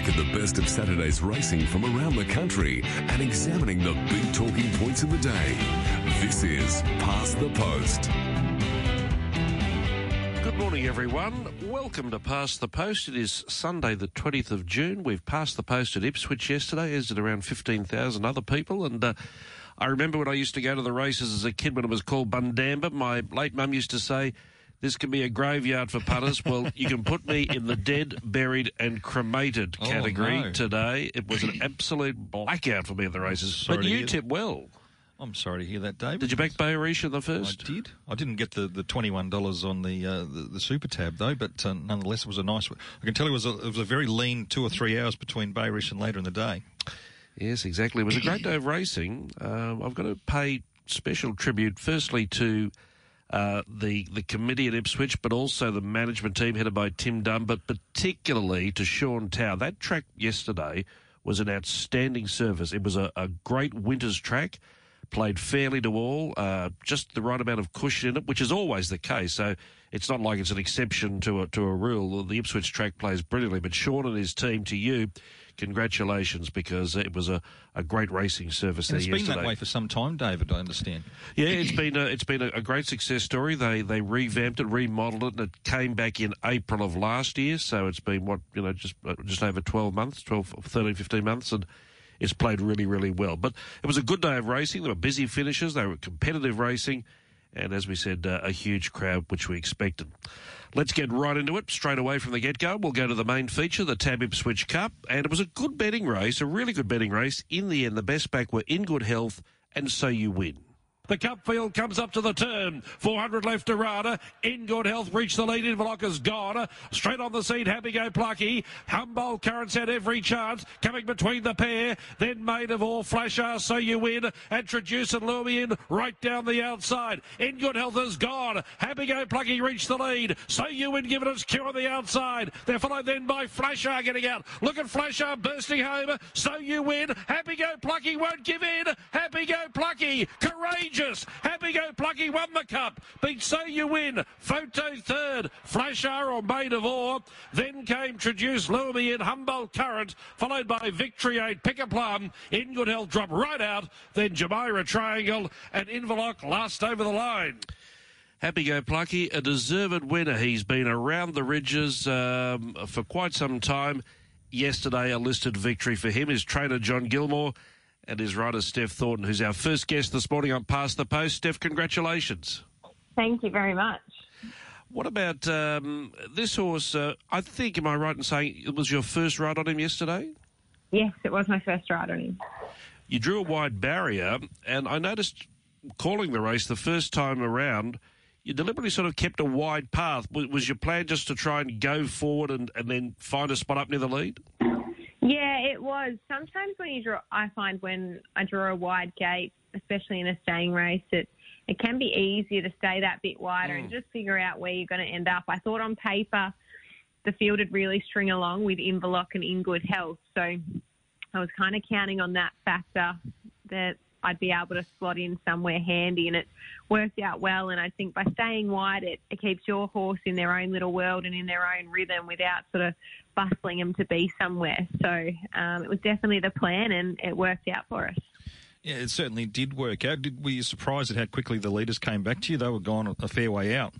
back at the best of Saturday's racing from around the country and examining the big talking points of the day. This is Past the Post. Good morning, everyone. Welcome to Past the Post. It is Sunday, the 20th of June. We've passed the post at Ipswich yesterday, as did around 15,000 other people. And uh, I remember when I used to go to the races as a kid when it was called Bundamba, my late mum used to say, this can be a graveyard for punters. well, you can put me in the dead, buried, and cremated Oh, category no. today. It was an absolute blackout for me at the races. Sorry but you tip well. I'm sorry to hear that, David. Did you back Bayerish in the I first? did. I didn't get the, the twenty one dollars on the, uh, the the super tab though, but uh, nonetheless, it was a nice. I can tell you, it was a, it was a very lean two or three hours between Bayerish and later in the day. Yes, exactly. It was a great day of racing. Um, I've got to pay special tribute, firstly, to uh, the the committee at Ipswich, but also the management team headed by Tim Dunn, but particularly to Sean Tower. That track yesterday was an outstanding service. It was a, a great winter's track. Played fairly to all, uh, just the right amount of cushion in it, which is always the case. So it's not like it's an exception to a, to a rule. The Ipswich track plays brilliantly, but Sean and his team, to you, congratulations because it was a, a great racing service And there it's been yesterday. that way for some time, David. I understand. Yeah, it's been a, it's been a, a great success story. They they revamped it, remodeled it, and it came back in April of last year. So it's been what you know just uh, just over twelve months, 12, 13, 15 months, and it's played really really well. But it was a good day of racing. There were busy finishes. They were competitive racing, and as we said, uh, a huge crowd, which we expected. Let's get right into it straight away from the get go. We'll go to the main feature, the Tab Ipswich Cup, and it was a good betting race, a really good betting race. In the end, the best back were in good health, and so you win. The cup field comes up to the turn. 400 left to Rada. In good health, reached the lead. Inverloch is gone. Straight on the seat, Happy Go Plucky. Humboldt Currents had every chance. Coming between the pair. Then Maid of All, Flasher, So You Win. And Traduce and Lure Me in right down the outside. In good health is gone. Happy Go Plucky reached the lead. So You Win given its cue on the outside. They're followed then by Flasher getting out. Look at Flasher bursting home. So You Win. Happy Go Plucky won't give in. Happy Go Plucky. Courageous. Happy Go Plucky won the cup. Beat So You Win. Photo third. Flasher or Maid of Ore. Then came Traduce Lure Me in Humboldt Current. Followed by Victory 8. Pick a Plum. In good health drop right out. Then Jamira Triangle and Inverloch last over the line. Happy Go Plucky, a deserved winner. He's been around the ridges um, for quite some time. Yesterday, a listed victory for him. His trainer, John Gilmore, and his rider, Steph Thornton, who's our first guest this morning on Past the Post. Steph, congratulations. Thank you very much. What about um, this horse? Uh, I think, am I right in saying it was your first ride on him yesterday? Yes, it was my first ride on him. You drew a wide barrier, and I noticed calling the race the first time around, you deliberately sort of kept a wide path. Was, was your plan just to try and go forward and, and then find a spot up near the lead? Yeah, it was. Sometimes when you draw, I find when I draw a wide gate, especially in a staying race, it it can be easier to stay that bit wider and mm. just figure out where you're going to end up. I thought on paper the field would really string along with Inverloch and in good health, so I was kind of counting on that factor that I'd be able to slot in somewhere handy, and it worked out well. And I think by staying wide, it, it keeps your horse in their own little world and in their own rhythm without sort of bustling them to be somewhere. So um, it was definitely the plan, and it worked out for us. Yeah, it certainly did work out. Did, were you surprised at how quickly the leaders came back to you? They were gone a fair way out.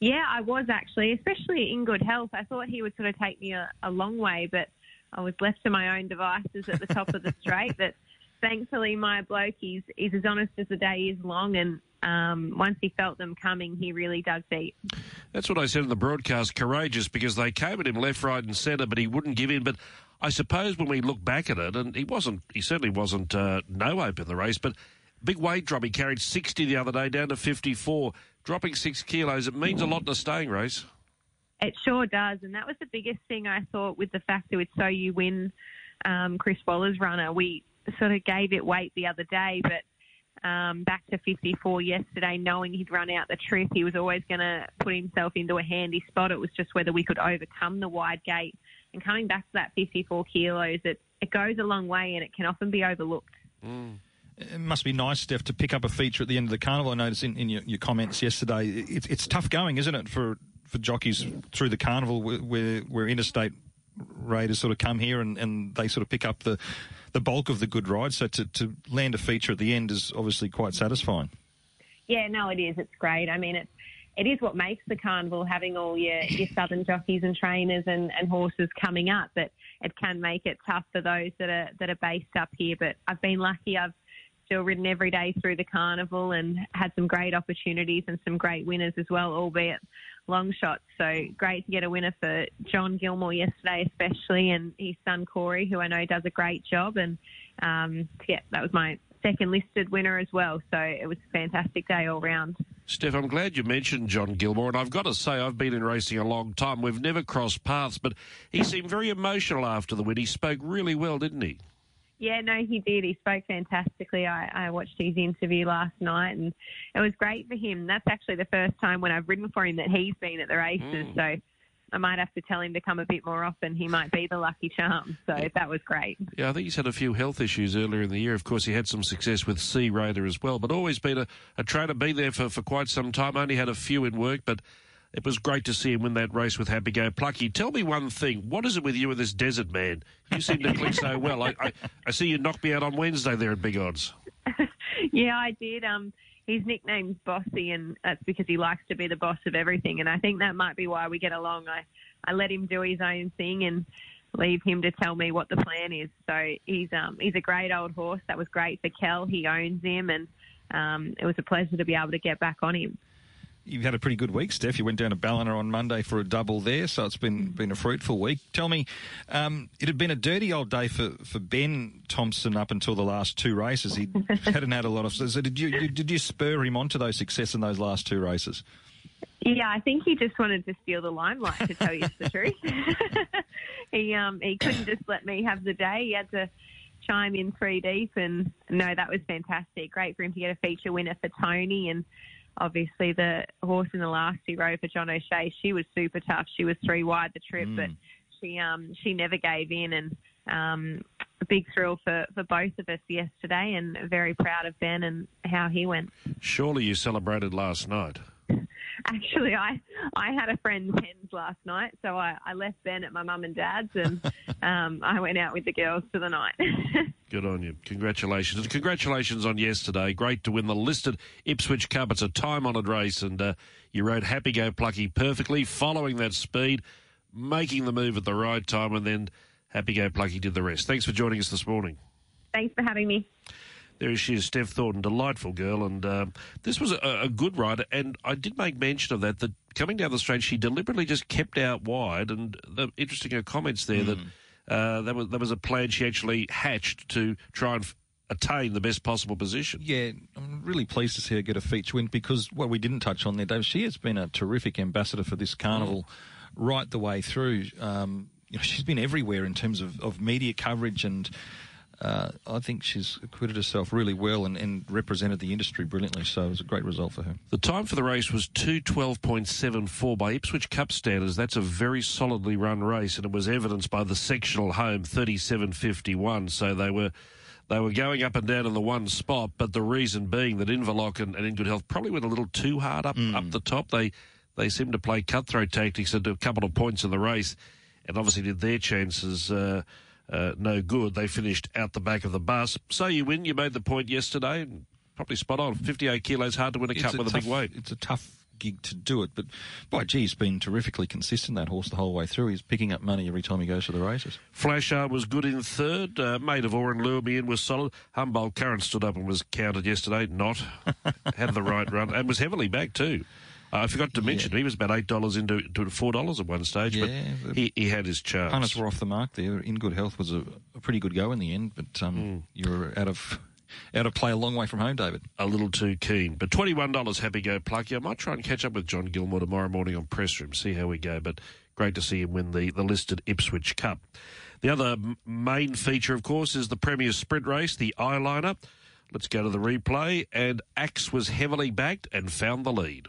Yeah, I was actually, especially in good health. I thought he would sort of take me a, a long way, but I was left to my own devices at the top of the straight. But thankfully, my bloke, is, he's as honest as the day is long, and um, once he felt them coming, he really dug deep. That's what I said in the broadcast. Courageous because they came at him left, right, and centre, but he wouldn't give in. But I suppose when we look back at it, and he wasn't, he certainly wasn't uh, no hope in the race, but big weight drop. He carried 60 the other day down to 54, dropping six kilos. It means a lot in a staying race. It sure does, and that was the biggest thing I thought with the factor with So You Win, um, Chris Waller's runner. We sort of gave it weight the other day, but um, back to 54 yesterday, knowing he'd run out the trip, he was always going to put himself into a handy spot. It was just whether we could overcome the wide gate. And coming back to that 54 kilos, it, it goes a long way and it can often be overlooked. It must be nice, Steph, to pick up a feature at the end of the carnival. I noticed in, in your, your comments yesterday, it's, it's tough going, isn't it, for, for jockeys through the carnival where, where, where interstate raiders sort of come here and, and they sort of pick up the, the bulk of the good rides. So to, to land a feature at the end is obviously quite satisfying. Yeah, no, it is. It's great. I mean, it's it is what makes the carnival having all your, your southern jockeys and trainers and, and horses coming up. But it can make it tough for those that are that are based up here. But I've been lucky. I've still ridden every day through the carnival and had some great opportunities and some great winners as well, albeit long shots. So great to get a winner for John Gilmore yesterday, especially, and his son Corey, who I know does a great job. And um, yeah, that was my second listed winner as well. So it was a fantastic day all round. Steph, I'm glad you mentioned John Gilmore, and I've got to say, I've been in racing a long time. We've never crossed paths, but he seemed very emotional after the win. He spoke really well, didn't he? Yeah, no, he did. He spoke fantastically. I, I watched his interview last night, and it was great for him. That's actually the first time when I've ridden for him that he's been at the races. Mm. So I might have to tell him to come a bit more often. He might be the lucky charm. So yeah. that was great. Yeah, I think he's had a few health issues earlier in the year. Of course, he had some success with Sea Raider as well, but always been a, a trainer, been there for, for quite some time. Only had a few in work, but it was great to see him win that race with Happy Go Plucky. Tell me one thing. What is it with you and this desert man? You seem to click so well. I, I, I, see you knocked me out on Wednesday there at Big Odds. yeah, I did. Um, his nickname's Bossy, and that's because he likes to be the boss of everything. And I think that might be why we get along. I, I let him do his own thing and leave him to tell me what the plan is. So he's um, he's a great old horse. That was great for Kel. He owns him, and um, it was a pleasure to be able to get back on him you've had a pretty good week, Steph. You went down to Ballina on Monday for a double there, so it's been been a fruitful week. Tell me, um, it had been a dirty old day for, for Ben Thompson up until the last two races. He hadn't had a lot of. So did you did you spur him on to those success in those last two races? Yeah, I think he just wanted to steal the limelight. To tell you the truth, he um he couldn't just let me have the day. He had to chime in three deep, and no, that was fantastic. Great for him to get a feature winner for Tony and obviously the horse in the last two row for John O'Shea, she was super tough. She was three wide the trip, mm. but she um she never gave in and um a big thrill for, for both of us yesterday and very proud of Ben and how he went. Surely you celebrated last night. Actually, I I had a friend's hens last night, so I, I left Ben at my mum and dad's, and um, I went out with the girls for the night. Good on you. Congratulations. And congratulations on yesterday. Great to win the listed Ipswich Cup. It's a time honoured race, and uh, you rode Happy Go Plucky perfectly, following that speed, making the move at the right time, and then Happy Go Plucky did the rest. Thanks for joining us this morning. Thanks for having me there she is, Steph Thornton, delightful girl, and um, this was a, a, good ride. And I did make mention of that. That coming down the straight, she deliberately just kept out wide. And the, interesting her comments there mm. that hmm. uh, that was that was a plan she actually hatched to try and. attain the best possible position. Yeah, I'm really pleased to see her get a feature win because what we didn't touch on there, Dave, she has been a terrific ambassador for this carnival mm. right the way through. Um, you know, she's been everywhere in terms of, of media coverage and uh, I think she's acquitted herself really well and, and, represented the industry brilliantly. So it was a great result for her. The time for the race was 212.74 by Ipswich Cup standards. That's a very solidly run race, and it was evidenced by the sectional home 37.51. So they were. They were going up and down in the one spot, but the reason being that Inverloch and, and In Good Health probably went a little too hard up mm. up the top. They they seemed to play cutthroat tactics at a couple of points in the race, and obviously did their chances. Uh, uh, no good. They finished out the back of the bus. So you win. You made the point yesterday. Probably spot on. 58 kilos, hard to win a it's cup a with tough, a big weight. It's a tough gig to do it, but by gee, he's been terrifically consistent, that horse, the whole way through. He's picking up money every time he goes to the races. Flasher was good in third. Uh, Maid of Or and Lure Me In was solid. Humboldt Current stood up and was counted yesterday. Not. Had the right run and was heavily back too. Uh, I forgot to mention yeah. he was about eight dollars into to four dollars at one stage, yeah, but he, he had his chance. Punters were off the mark there. In good health was a, a pretty good go in the end, but um, mm. you were out of out of play a long way from home, David. A little too keen, but twenty one dollars. Happy go plucky. I might try and catch up with John Gilmore tomorrow morning on press room, see how we go. But great to see him win the the listed Ipswich Cup. The other main feature, of course, is the Premier Sprint Race, the Eyeliner. Let's go to the replay, and Axe was heavily backed and found the lead.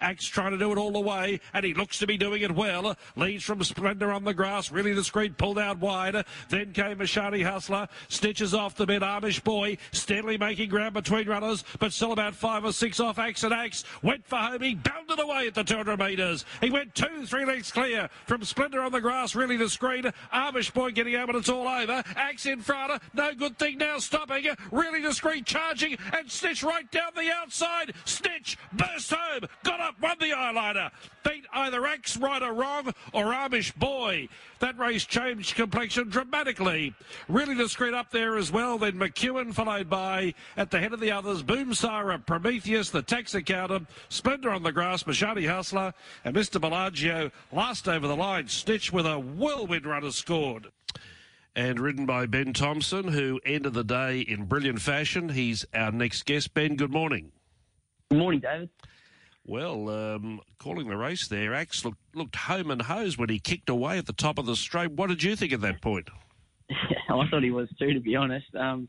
Axe trying to do it all the way, and he looks to be doing it well. Leads from Splendor on the grass, really discreet, pulled out wide. Then came Mashani Hustler, stitches off the bit. Amish Boy steadily making ground between runners, but still about five or six off Axe and Axe. Went for home, he bounded away at the 200 metres. He went two, three lengths clear from Splendor on the grass, really discreet. Amish Boy getting out, but it's all over. Axe in front, no good thing now, stopping. Really discreet, charging, and Snitch right down the outside. Snitch burst home, got up, won the eyeliner. Beat either Axe or wrong or Amish Boy. That race changed complexion dramatically. Really discreet up there as well. Then McEwen followed by at the head of the others Boom Sarah, Prometheus, the tax accountant, Splendor on the grass, Mashani Hustler, and Mr. Bellagio last over the line. Snitch with a whirlwind runner scored and ridden by Ben Thompson, who ended the day in brilliant fashion. He's our next guest. Ben, good morning. Good morning, David. Well, um, calling the race there, Axe looked, looked home and hose when he kicked away at the top of the straight. What did you think at that point? I thought he was too, to be honest. Um,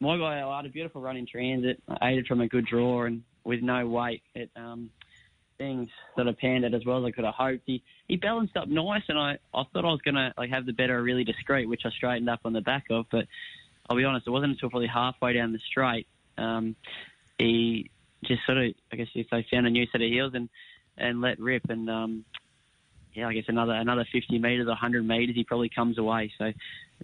my guy had a beautiful run in transit, aided from a good draw, and with no weight, it um, things sort of panned out as well as I could have hoped. He he balanced up nice, and I, I thought I was gonna like have the better really discreet, which I straightened up on the back of. But I'll be honest, it wasn't until probably halfway down the straight um, he just sort of I guess if they found a new set of heels and and let rip and um, yeah, I guess another another 50 metres 100 metres, he probably comes away. So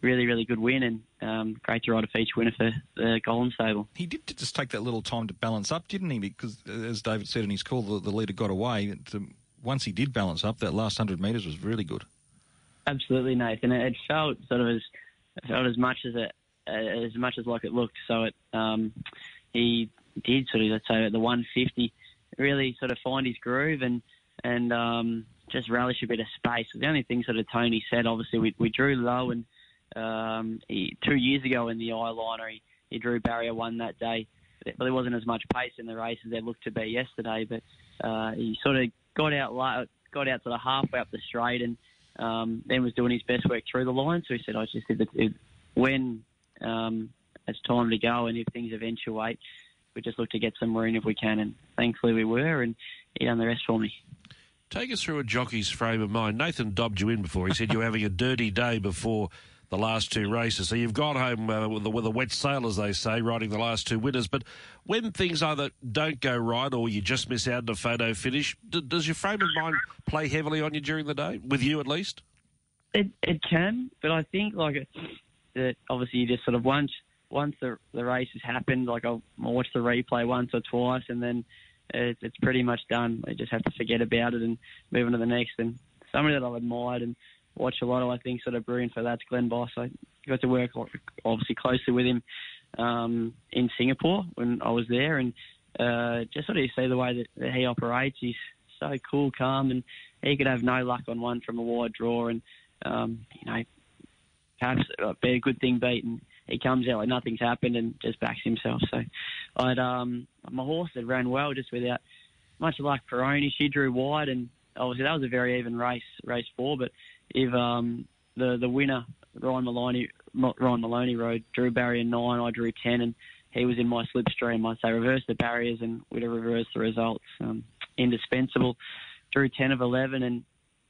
really, really good win and um, great to ride a feature winner for the Gollan Stable. He did just take that little time to balance up, didn't he? Because as David said in his call, the, the leader got away. Once he did balance up, that last 100 metres was really good. Absolutely, Nathan. It felt sort of as felt as much as it as much as like it looked. So it um, he did sort of let's say at the 150 really sort of find his groove and and um, just relish a bit of space. The only thing sort of Tony said, obviously, we, we drew low, and um, he, two years ago in the eyeliner, he, he drew barrier one that day. But there wasn't as much pace in the race as there looked to be yesterday. But uh, he sort of got out got out sort of halfway up the straight, and um, then was doing his best work through the line. So he said, "I just said that when um, it's time to go, and if things eventuate, we just look to get some room if we can." And thankfully we were, and he done the rest for me. Take us through a jockey's frame of mind. Nathan dobbed you in before. He said you were having a dirty day before the last two races. So you've gone home uh, with, a, with a wet sail, as they say, riding the last two winners. But when things either don't go right or you just miss out on a photo finish, d- does your frame of mind play heavily on you during the day, with you at least? It it can, but I think like that obviously you just sort of once once the the race has happened, like I'll, watch the replay once or twice, and then it's, it's pretty much done. They just have to forget about it and move on to the next. And somebody that I've admired and watched a lot of, I think, sort of brilliant for that's Glen Boss. I got to work obviously closely with him um, in Singapore when I was there, and uh, just sort of see the way that, that he operates. He's so cool, calm, and he could have no luck on one from a wide draw, and um, you know, perhaps be a good thing beaten he comes out like nothing's happened and just backs himself. So I'd um my horse that ran well just without much like Peroni, she drew wide and obviously that was a very even race, race four. But if um the the winner Ryan Maloney Ryan Maloney rode drew barrier nine, I drew ten, and he was in my slipstream. I'd say reverse the barriers and we'd have reversed the results. Um, indispensable. Drew ten of eleven and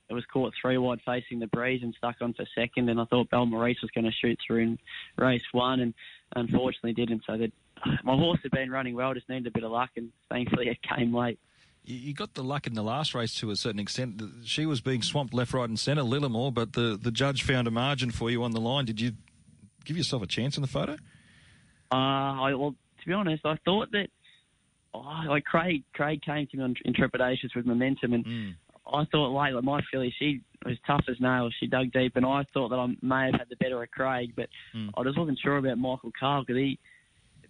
it was caught three wide facing the breeze and stuck on for second. And I thought Belmaurice was going to shoot through in race one, and unfortunately didn't. So that my horse had been running well, just needed a bit of luck, and thankfully it came late. You got the luck in the last race to a certain extent. She was being swamped left, right, and centre, Lillamore, but the, the judge found a margin for you on the line. Did you give yourself a chance in the photo? Uh, I, well, to be honest, I thought that oh, like Craig Craig came to me on, in trepidations with momentum, and mm. I thought late, like my filly, she was tough as nails. She dug deep, and I thought that I may have had the better of Craig, but mm. I just wasn't sure about Michael Carl because he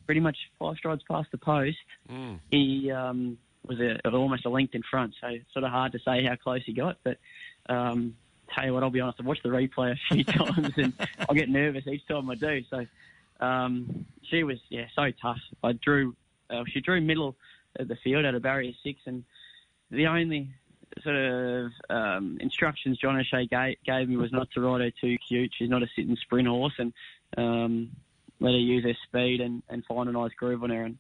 pretty much five strides past the post. Mm. He um, was a, almost a length in front, so sort of hard to say how close he got. But um, tell you what, I'll be honest, I've watched the replay a few times, and I get nervous each time I do. So um, she was yeah so tough. I drew, uh, she drew middle of the field at a barrier six, and the only sort of um, instructions John O'Shea gave, gave, me was not to ride her too cute. She's not a sit and sprint horse, and um, let her use her speed and, and find a nice groove on her. And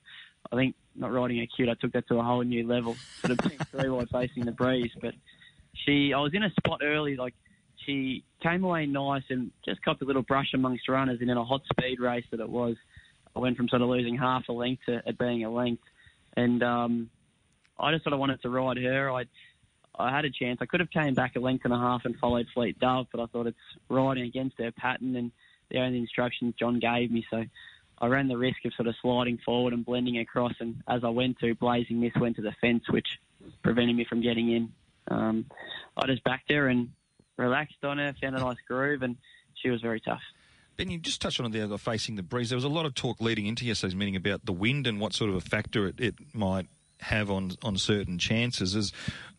I think not riding her cute. I took that to a whole new level. Sort of three wide facing the breeze, but she, I was in a spot early, like she came away nice and just got a little brush amongst runners, and in a hot speed race that it was, I went from sort of losing half a length to it being a length, and um, I just sort of wanted to ride her. I I had a chance. I could have came back a length and a half and followed Fleet Dove, but I thought it's riding against their pattern and the only instructions John gave me. So I ran the risk of sort of sliding forward and blending across. And as I went to, Blazing Miss went to the fence, which prevented me from getting in. Um, I just backed her and relaxed on her, found a nice groove, and she was very tough. Ben, you just touched on it there, facing the breeze. There was a lot of talk leading into yesterday's meeting about the wind and what sort of a factor it, it might have on on certain chances. is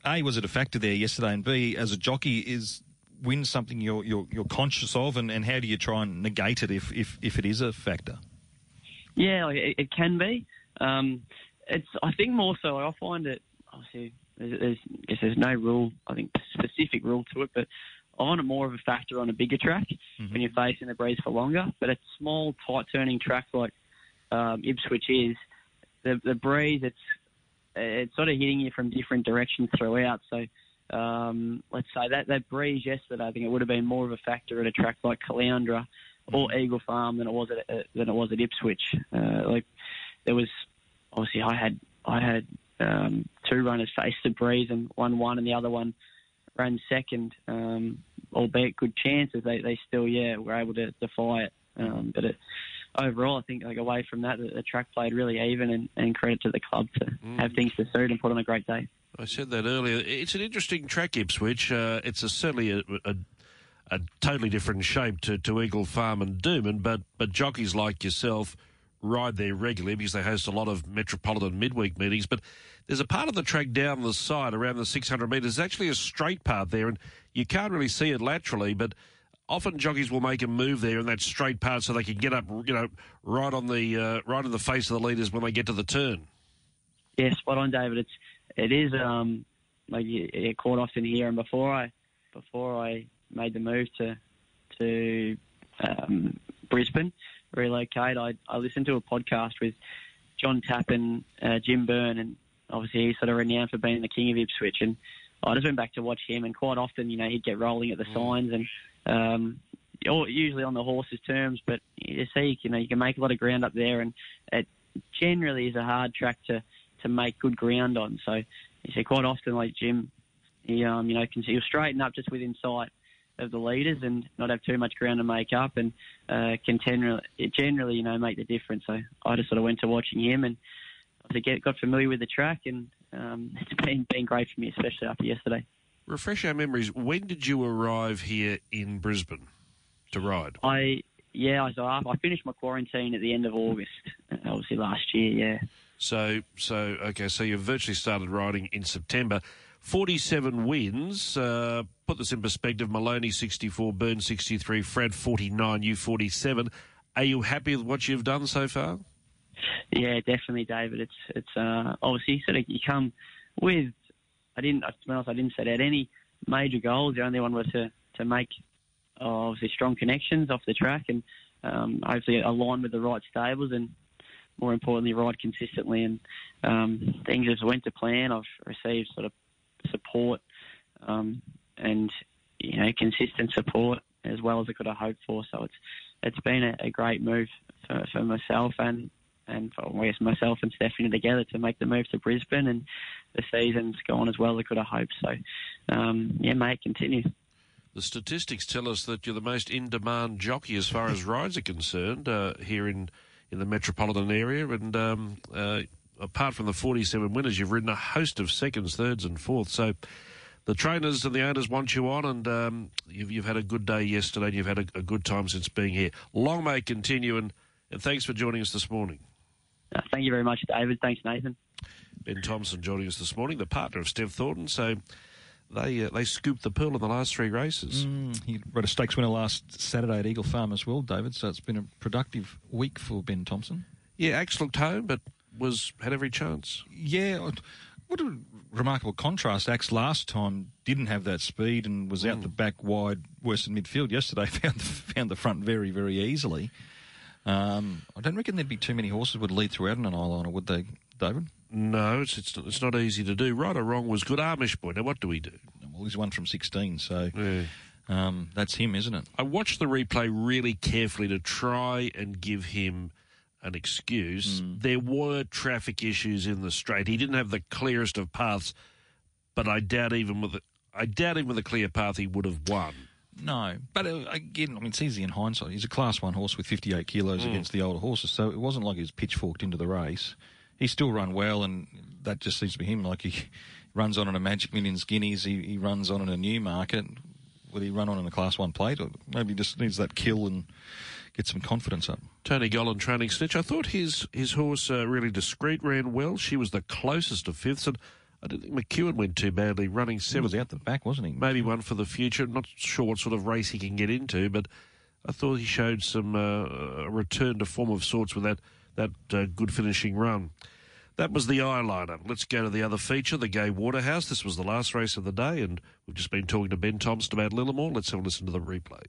a was it a factor there yesterday, and b as a jockey is win something you're you're, you're conscious of, and, and how do you try and negate it if if, if it is a factor? Yeah, it, it can be. Um, it's I think more so. I find it obviously there's, there's, I guess there's no rule I think specific rule to it, but I find it more of a factor on a bigger track mm-hmm. when you're facing the breeze for longer. But a small, tight turning track like um, Ipswich is, the the breeze it's it's sort of hitting you from different directions throughout. So um, let's say that that breeze yesterday, I think it would have been more of a factor at a track like Caloundra or mm-hmm. Eagle Farm than it was at uh, than it was at Ipswich. Uh, like there was obviously I had I had um, two runners face the breeze and one won and the other one ran second, um, albeit good chances. They they still yeah were able to defy it, um, but it overall, I think like away from that, the, the track played really even, and, and, credit to the club to mm. have things to suit and put on a great day. I said that earlier. It's an interesting track, Ipswich. Uh, it's a, certainly a, a, a, totally different shape to, to Eagle Farm and Doomben, but but jockeys like yourself ride there regularly because they host a lot of metropolitan midweek meetings. But there's a part of the track down the side around the 600 metres. It's actually a straight part there, and you can't really see it laterally, but often jockeys will make a move there in that straight part so they can get up, you know, right on the uh, right in the face of the leaders when they get to the turn. Yeah, spot on, David. It's it is um, like you, you quite often here, and before I before I made the move to to um, Brisbane, relocate, I I listened to a podcast with John Tapp and uh, Jim Byrne, and obviously he's sort of renowned for being the king of Ipswich, and I just went back to watch him, and quite often, you know, he'd get rolling at the mm. signs and um, usually on the horse's terms, but you see, you know, you can make a lot of ground up there, and it generally is a hard track to, to make good ground on. So you see, quite often, like Jim, he um, you know can he'll straighten up just within sight of the leaders and not have too much ground to make up, and uh, can generally, generally you know make the difference. So I just sort of went to watching him and to get got familiar with the track, and um, it's been been great for me, especially after yesterday refresh our memories. When did you arrive here in Brisbane to ride? I yeah, so I finished my quarantine at the end of August, obviously last year. Yeah. So so okay, so you virtually started riding in September. 47 wins. Uh, put this in perspective Maloney 64, Byrne 63, Fred 49, you 47. Are you happy with what you've done so far? Yeah, definitely, David. It's it's uh, obviously sort of you come with I didn't, to be honest, I didn't set out any major goals. The only one was to, to make obviously strong connections off the track and um, hopefully align with the right stables and more importantly ride consistently and um, things as went to plan. I've received sort of support um, and you know consistent support as well as I could have hoped for. So it's it's been a, a great move for, for myself and and myself and Stephanie together to make the move to Brisbane, and the season's gone as well as I could have hoped. So, um, yeah, mate, continue. The statistics tell us that you're the most in-demand jockey as far as rides are concerned uh, here in in the metropolitan area, and um, uh, apart from the 47 winners, you've ridden a host of seconds, thirds, and fourths. So the trainers and the owners want you on, and um, you've, you've, had a good day yesterday, and you've had a, a, good time since being here. Long may it continue, and, and thanks for joining us this morning. Uh, thank you very much, David. Thanks, Nathan. Ben Thompson joining us this morning, the partner of Steph Thornton. So they uh, they scooped the pearl in the last three races. Mm, he rode a stakes winner last Saturday at Eagle Farm as well, David. So it's been a productive week for Ben Thompson. Yeah, Axe looked home, but was had every chance. Yeah, what a remarkable contrast. Axe last time didn't have that speed and was mm. out the back wide Western midfield. Yesterday found the, found the front very very easily. Um, I don't reckon there'd be too many horses would lead through throughout an eyeliner, would they, David. No, it's, it's it's not easy to do. Right or wrong was good. Amish boy. Now what do we do? Well, he's one from 16, so Yeah. um, that's him, isn't it? I watched the replay really carefully to try and give him an excuse. There were traffic issues in the straight. He didn't have the clearest of paths, but I doubt even with a, I doubt even with a clear path he would have won. No, but uh, again, I mean, it's easy in hindsight. He's a Class One horse with 58 kilos against the older horses, so it wasn't like he was pitchforked into the race. He still run well, and that just seems to be him. Like he runs on in a Magic Millions Guineas, he, he runs on in a Newmarket. Would he run on in a Class One plate, or maybe he just needs that kill and get some confidence up? Tony Gollan training snitch. I thought his his horse uh, really discreet ran well. She was the closest of fifths, and I didn't think McEwen went too badly, running He was out the back, wasn't he? maybe one for the future. Not sure what sort of race he can get into, but I thought he showed some uh, a return to form of sorts with that that uh, good finishing run. That was the eyeliner. Let's go to the other feature, the Gai Waterhouse. This was the last race of the day, and we've just been talking to Ben Thompson about Lillamore. Let's have a listen to the replay.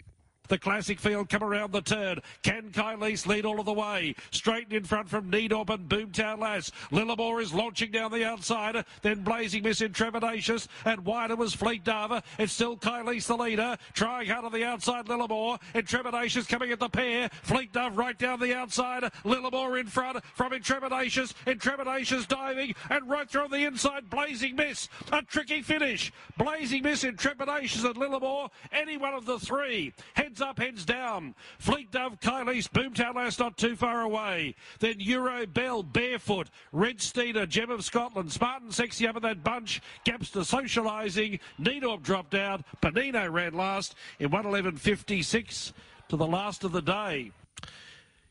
The classic field come around the turn. Can Kylese lead all of the way? Straightened in front from Needorp and Boomtown Lass. Lillamore is launching down the outside. Then Blazing Miss in Trepidatious. And wider was Fleet Dava. It's still Kylese the leader. Trying hard on the outside, Lillamore. And Trepidatious coming at the pair. Fleet Dove right down the outside. Lillamore in front from Intrepidatious. Intrepidatious diving. And right through on the inside, Blazing Miss. A tricky finish. Blazing Miss, Intrepidatious and Lillamore. Any one of the three. Heads up, heads down. Fleet Dove, Kylese, Boomtown Lass not too far away. Then Euro Bell, Barefoot, Red Steeder, Gem of Scotland, Spartan Sexy up in that bunch. Gapster socialising. Needorp dropped out. Panino ran last in 111.56 to the last of the day.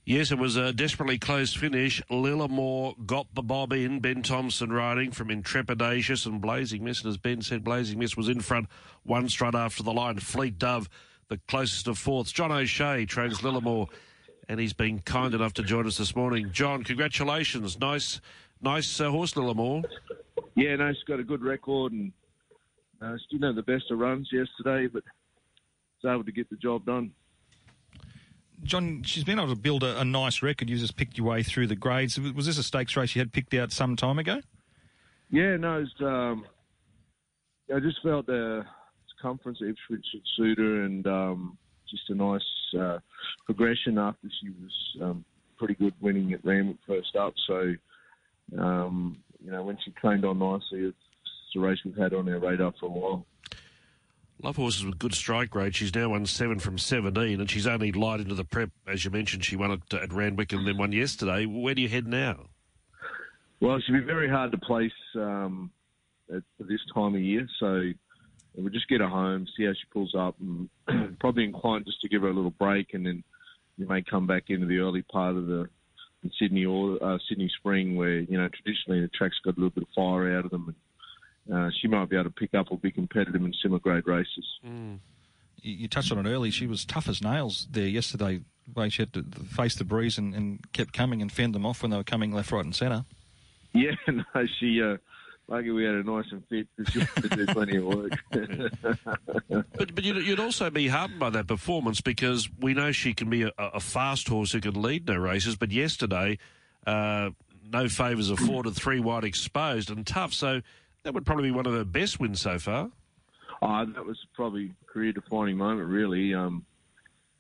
Yes, it was a desperately close finish. Lillamore got the bob in. Ben Thompson riding from Intrepidatious and Blazing Miss. And as Ben said, Blazing Miss was in front one straight after the line. Fleet Dove, the closest of fourths. John O'Shea trains Lillamore, and he's been kind enough to join us this morning. John, congratulations. Nice, nice uh, horse, Lillamore. Yeah, no, she's got a good record and uh, she didn't have the best of runs yesterday, but was able to get the job done. John, she's been able to build a, a nice record. You just picked your way through the grades. Was this a stakes race you had picked out some time ago? Yeah, no, it's, um, I just felt the circumference of Ipswich would suit and um, just a nice uh, progression after she was um, pretty good winning at Randwick first up. So, um, you know, when she trained on nicely, it's a race we've had on our radar for a while. Love horses with good strike rate. She's now won seven from 17, and she's only light into the prep. As you mentioned, she won at, at Randwick and then won yesterday. Where do you head now? Well, should be very hard to place um, at this time of year. So we'll just get her home, see how she pulls up, and probably inclined just to give her a little break, and then you may come back into the early part of the Sydney or uh, Sydney Spring, where you know traditionally the track's got a little bit of fire out of them. And, uh, she might be able to pick up or be competitive in similar grade races. You, you touched on it early. She was tough as nails there yesterday. The way she had to face the breeze and, and kept coming and fend them off when they were coming left, right, and centre. Yeah, no, she. Uh, lucky we had her nice and fit. 'cause She wanted to do plenty of work. But, but you'd, you'd also be heartened by that performance because we know she can be a, a fast horse who can lead no races. But yesterday, uh, no favours afforded, three wide exposed and tough. So that would probably be one of her best wins so far. Oh, that was probably a career-defining moment, really. Um,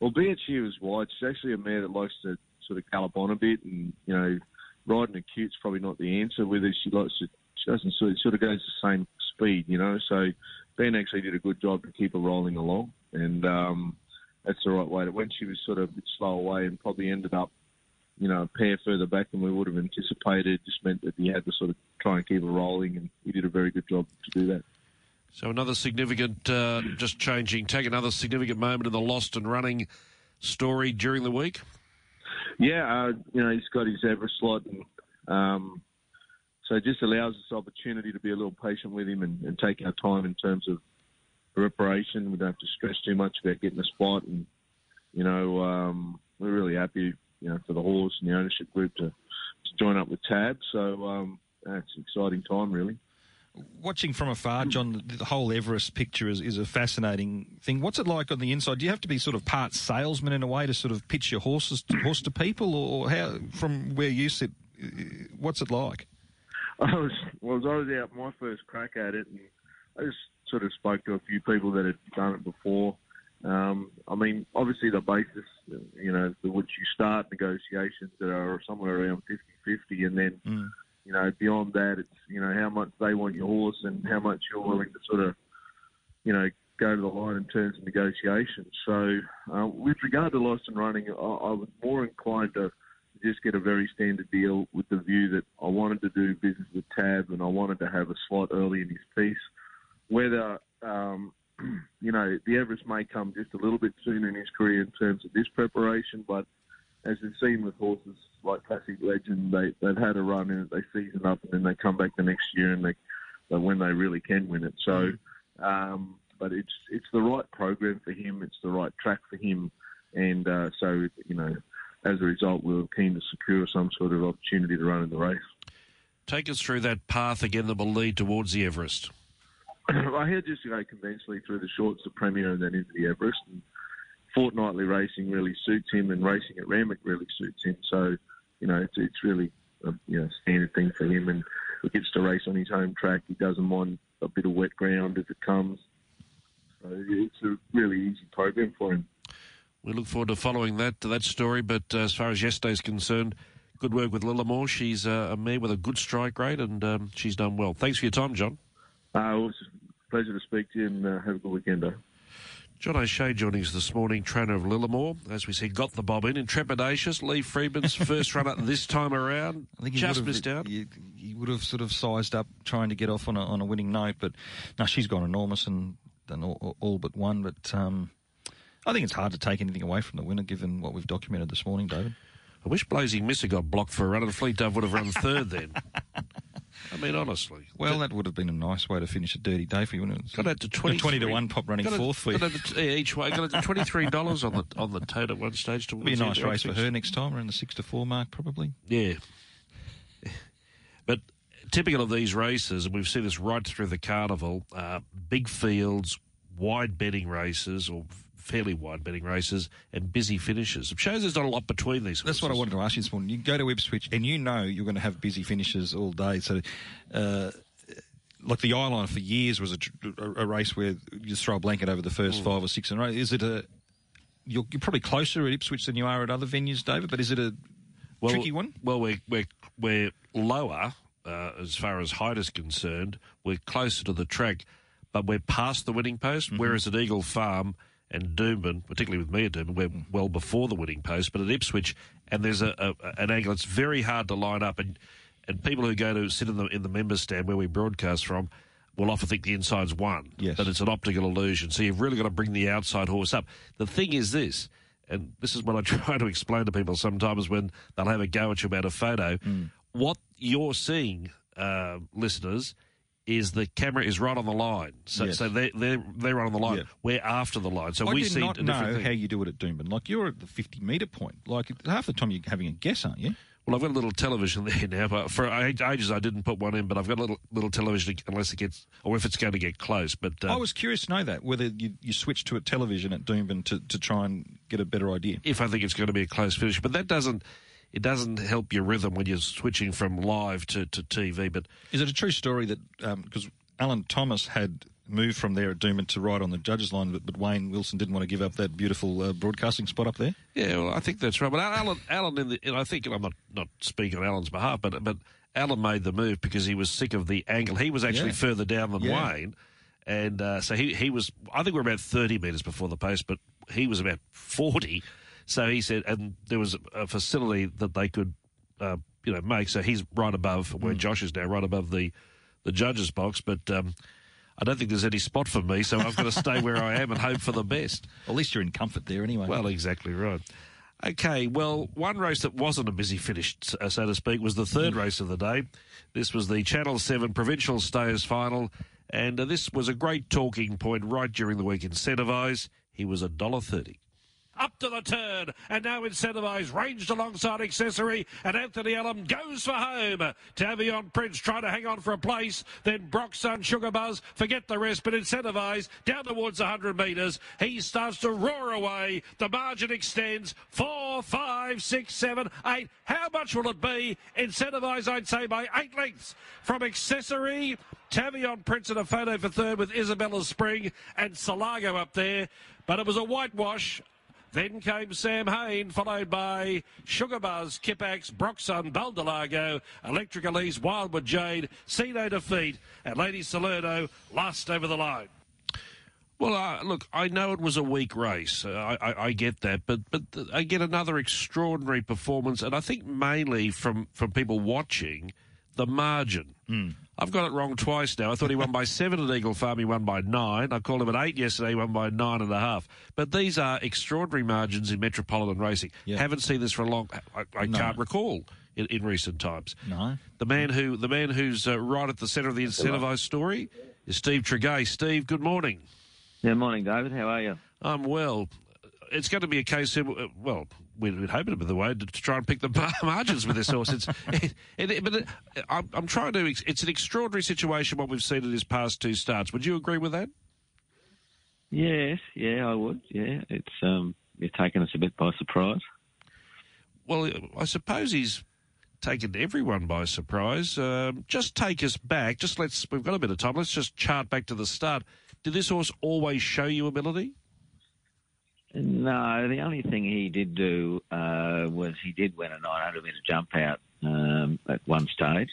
albeit she was wide, she's actually a mare that likes to sort of gallop on a bit, and you know, riding acute's probably not the answer. With her, she likes to, she doesn't sort of, sort of goes the same speed, you know. So Ben actually did a good job to keep her rolling along, and um, that's the right way. To, when she was sort of a bit slow away and probably ended up, you know, a pair further back than we would have anticipated, just meant that he had to sort of try and keep her rolling, and he did a very good job to do that. So another significant, uh, just changing, take another significant moment in the lost and running story during the week. Yeah, uh, you know, he's got his Everest slot, and um, so it just allows us opportunity to be a little patient with him and, and take our time in terms of preparation. We don't have to stress too much about getting a spot, and you know, um, we're really happy, you know, for the horse and the ownership group to, to join up with Tab. So um, that's an exciting time, really. Watching from afar, John, the, whole Everest picture is, is a fascinating thing. What's it like on the inside? Do you have to be sort of part salesman in a way to sort of pitch your horses horse to people, or how from where you sit? What's it like? I was well, I was out my first crack at it, and I just sort of spoke to a few people that had done it before. Um, I mean, obviously the basis, you know, the which you start negotiations that are somewhere around 50-50, and then, Mm. you know, beyond that, it's you know how much they want your horse and how much you're willing to sort of, you know, go to the line in terms of negotiations. So, uh, with regard to lost and running, I, I was more inclined to just get a very standard deal with the view that I wanted to do business with Tab and I wanted to have a slot early in his piece. Whether, um, you know, the Everest may come just a little bit sooner in his career in terms of this preparation, but as we've seen with horses like Classic Legend, they, they've had a run in it, they season up and then they come back the next year and they, they when they really can win it. So, um, but it's it's the right program for him, it's the right track for him, and uh, so you know, as a result, we were keen to secure some sort of opportunity to run in the race. Take us through that path again that will lead towards the Everest. I had just to go conventionally through the shorts, the Premier, and then into the Everest. And fortnightly racing really suits him, and racing at Randwick really suits him. So, you know, it's, it's really a you know standard thing for him, and he gets to race on his home track. He doesn't mind a bit of wet ground if it comes. So it's a really easy program for him. We look forward to following that that story. But uh, as far as yesterday's concerned, good work with Lillamore. She's uh, a mare with a good strike rate, and um, she's done well. Thanks for your time, John. Uh, it was a pleasure to speak to you, and uh, have a good weekend. eh? John O'Shea joining us this morning, trainer of Lillamore. As we said, got the bob in. Intrepidatious. Lee Freeman's first run up this time around. I think he just would have, missed out. He, he would have sort of sized up trying to get off on a, on a winning note, but now she's gone enormous and done all, all but one. But um, I think it's hard to take anything away from the winner, given what we've documented this morning, David. I wish Blazing Mister got blocked for a run, and Fleet Dove would have run third then. I mean, honestly. Well, that would have been a nice way to finish a dirty day for you, wouldn't it? Got out to 23. 20 to 1 pop running Got fourth for you. got to- each way. Got to twenty-three dollars on the on the tote at one stage. To Be a nice race for her next time, around the 6 to 4 mark, probably. Yeah. But typical of these races, and we've seen this right through the carnival, uh, big fields, wide betting races, or fairly wide betting races, and busy finishes. It shows there's not a lot between these. That's what I wanted to ask you this morning. You go to Ipswich and you know you're going to have busy finishes all day. So, uh, like the Eyeliner for years was a, a, a race where you just throw a blanket over the Mm. first five or six in a. Is it a. You're, you're probably closer at Ipswich than you are at other venues, David, but is it a Well, tricky one? Well, we're we're we're lower uh, as far as height is concerned. We're closer to the track, but we're past the winning post. Mm-hmm. Whereas at Eagle Farm and Doomben, particularly with me at Doomben, we're well before the winning post. But at Ipswich, and there's a, a an angle. It's very hard to line up, and and people who go to sit in the in the members stand where we broadcast from. Will often think the inside's won, Yes. but it's an optical illusion. So you've really got to bring the outside horse up. The thing is this, and this is what I try to explain to people sometimes when they'll have a go at you about a photo. What you're seeing, uh, listeners, is the camera is right on the line. So, Yes. so they're, they're, they're right on the line. Yeah. We're after the line. So I we did see not know thing. how you do it at Doomben. Like you're at the 50 metre point. Like half the time you're having a guess, aren't you? Well, I've got a little television there now, but for ages I didn't put one in. But I've got a little little television unless it gets or if it's going to get close. But uh, I was curious to know that whether you, you switch to a television at Doomben to, to try and get a better idea. if I think it's going to be a close finish. But that doesn't it doesn't help your rhythm when you're switching from live to, to TV. But Is it a true story that because Alan Thomas had moved from there at Doomben to ride on the judges line, but, but Wayne Wilson didn't want to give up that beautiful uh, broadcasting spot up there? yeah, well, I think that's right. But Alan, Alan, in the, and I think and I'm not not speaking on Alan's behalf, but but Alan made the move because he was sick of the angle. He was actually Yeah. further down than Yeah. Wayne. And uh, so he, he was, I think we're about 30 metres before the post, but he was about 40. So he said, and there was a facility that they could, uh, you know, make. So he's right above where Josh is now, right above the, the judges' box. But um, I don't think there's any spot for me, so I've got to stay where I am and hope for the best. At least you're in comfort there anyway. Well, exactly right. Okay, well, one race that wasn't a busy finish, uh, so to speak, was the third race of the day. This was the Channel 7 Provincial Stayers Final, and uh, this was a great talking point right during the week. in Incentivise, he was a dollar thirty. Up to the turn, and now Incentivise ranged alongside Accessory, and Anthony Allen goes for home. Tavion Prince trying to hang on for a place, then Broxson, Sugar Buzz, forget the rest, but Incentivise down towards 100 metres. He starts to roar away. The margin extends four, five, six, seven, eight. How much will it be? Incentivise, I'd say, by eight lengths from Accessory. Tavion Prince in a photo for third with Isabella Spring and Salago up there. But it was a whitewash. Then came Sam Hain, followed by Sugar Buzz, Kipax, Broxon, Baldelago, Electric Elise, Wildwood Jade, Cino Defeat, and Lady Salerno last over the line. Well, uh, look, I know it was a weak race. Uh, I, I, I, get that, but but again, another extraordinary performance, and I think mainly from from people watching the margin. Mm. I've got it wrong twice now. I thought he won by seven at Eagle Farm. He won by nine. I called him at eight yesterday. He won by nine and a half. But these are extraordinary margins in metropolitan racing. Yeah. Haven't seen this for a long. I, I No. can't recall in, in recent times. No. The man who the man who's uh, right at the centre of the incentivised story is Steve Tregea. Steve, good morning. Yeah, morning, David. How are you? I'm well. It's going to be a case of, uh, well, we'd, we'd hope it would be the way to, to try and pick the margins with this horse. It's, it, it, but it, I'm, I'm trying to, it's an extraordinary situation what we've seen in his past two starts. Would you agree with that? Yes, yeah, I would. Yeah, it's um, you're taking us a bit by surprise. Well, I suppose he's taken everyone by surprise. Um, just take us back. Just let's, we've got a bit of time. Let's just chart back to the start. Did this horse always show you ability? No, the only thing he did do uh, was he did win a 900 metre jump out um, at one stage.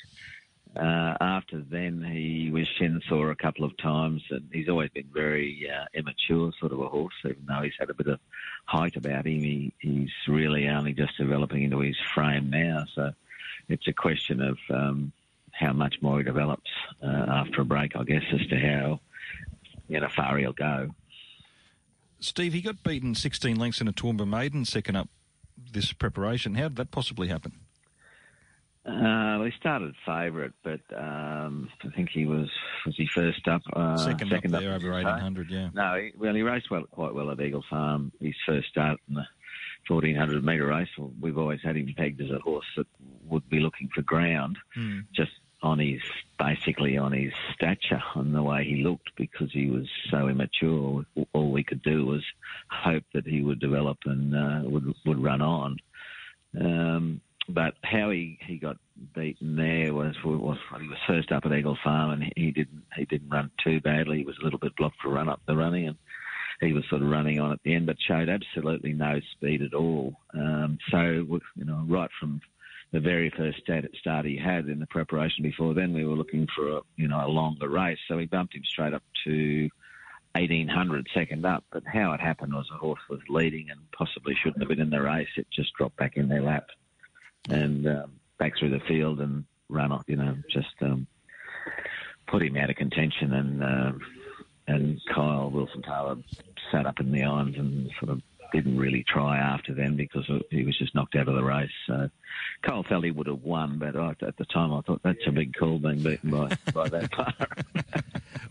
Uh, after then, he was shin sore a couple of times, and he's always been very uh, immature sort of a horse. Even though he's had a bit of height about him, he, he's really only just developing into his frame now. So it's a question of um, how much more he develops uh, after a break, I guess, as to how you know far he'll go. Steve, he got beaten 16 lengths in a Toowoomba maiden second up this preparation. How did that possibly happen? Uh, well, he started favourite, but um, I think he was was he first up. Uh, second, up there in over the 1800, yeah. No, he, well, he raced well, quite well at Eagle Farm. His first start in the 1400 metre race. Well, we've always had him pegged as a horse that would be looking for ground, Hmm. just on his basically on his stature and the way he looked because he was so immature. All we could do was hope that he would develop and uh, would would run on. Um, but how he, he got beaten there was, was he was first up at Eagle Farm and he didn't he didn't run too badly. He was a little bit blocked for run up the running and he was sort of running on at the end, but showed absolutely no speed at all. Um, so you know, right from the very first start, start he had in the preparation before then, we were looking for a you know a longer race. So we bumped him straight up to 1800 second up. But how it happened was the horse was leading and possibly shouldn't have been in the race. It just dropped back in their lap and um, back through the field and ran off. You know, just um, put him out of contention and. um and Kyle Wilson Taylor sat up in the irons and sort of didn't really try after then because he was just knocked out of the race. So Kyle felt he would have won, but I, at the time I thought that's a big call being beaten by, by that far.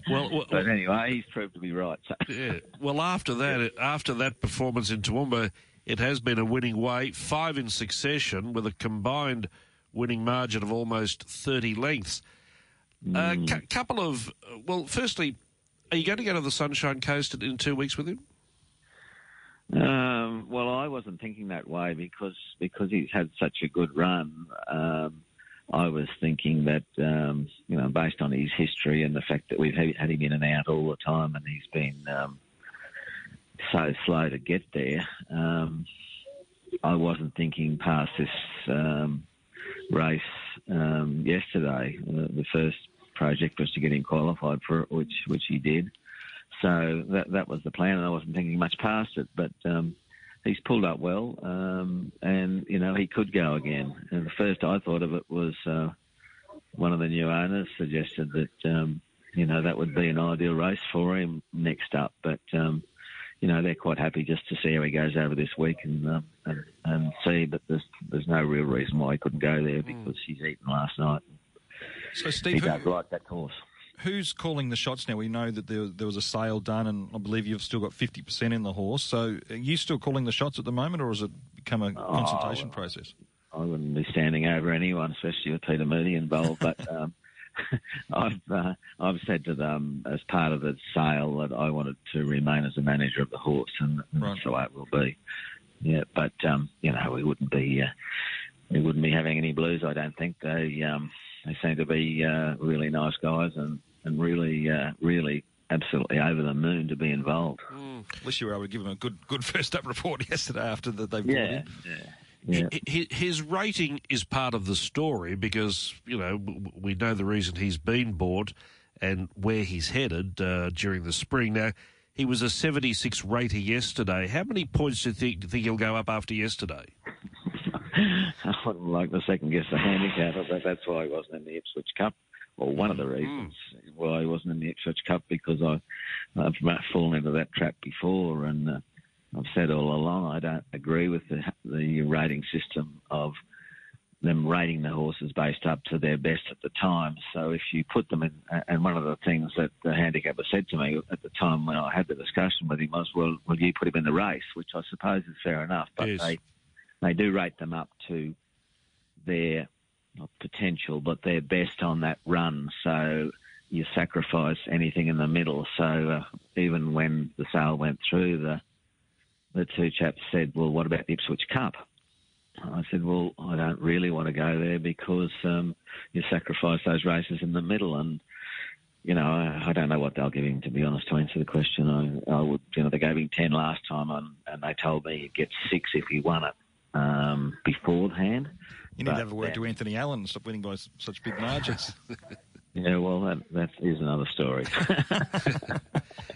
Well, well, but anyway, he's proved to be right. So. Yeah. Well, after that, after that performance in Toowoomba, it has been a winning way, five in succession, with a combined winning margin of almost 30 lengths. A Mm. cou- couple of, well, firstly, are you going to go to the Sunshine Coast in two weeks with him? Um, well, I wasn't thinking that way because because he's had such a good run. Um, I was thinking that um, you know, based on his history and the fact that we've had him in and out all the time, and he's been um, so slow to get there. Um, I wasn't thinking past this um, race yesterday. Uh, the first project was to get him qualified for it, which which he did. So that that was the plan, and I wasn't thinking much past it. But um, he's pulled up well, um, and you know he could go again. And the first I thought of it was uh, one of the new owners suggested that um, you know that would be an ideal race for him next up. But um, you know they're quite happy just to see how he goes over this week and um, and, and see. But there's there's no real reason why he couldn't go there because he's eaten last night. So, He Steve, who, does like that course. Who's calling the shots now? We know that there, there was a sale done, and I believe you've still got 50% in the horse. So are you still calling the shots at the moment, or has it become a Oh, consultation process? I wouldn't be standing over anyone, especially with Peter Moody involved. But um, I've uh, I've said to them as part of the sale that I wanted to remain as a manager of the horse, and, and Right. that's the way it will be. Yeah, but um, you know we wouldn't be uh, we wouldn't be having any blues. I don't think they um, they seem to be uh, really nice guys and and really uh, really absolutely over the moon to be involved. At least you were able to give them a good good first up report yesterday after that they brought Yeah, in. yeah. Yeah. Hi- hi- His rating is part of the story because, you know, we know the reason he's been bought and where he's headed uh, during the spring. Now, he was a 76 rater yesterday. How many points do you think, do you think he'll go up after yesterday? I wouldn't like to second guess the handicap, but that's why he wasn't in the Ipswich Cup, or one of the reasons why he wasn't in the Ipswich Cup because I, I've fallen into that trap before, and uh, I've said all along I don't agree with the the rating system of them rating the horses based up to their best at the time. So if you put them in, and one of the things that the handicapper said to me at the time when I had the discussion with him was, "Well, will you put him in the race?" Which I suppose is fair enough, but Yes. they they do rate them up to their not potential, but their best on that run. So you sacrifice anything in the middle. So uh, even when the sale went through, the the two chaps said, "Well, what about the Ipswich Cup?" I said, "Well, I don't really want to go there because um, you sacrifice those races in the middle and." You know, I, I don't know what they'll give him. To be honest, to answer the question, I, I would. You know, they gave him ten last time, and, and they told me he'd get six if he won it um, beforehand. You need But to have a word then- to Anthony Allen and stop winning by such big margins. Yeah, well, that that is another story.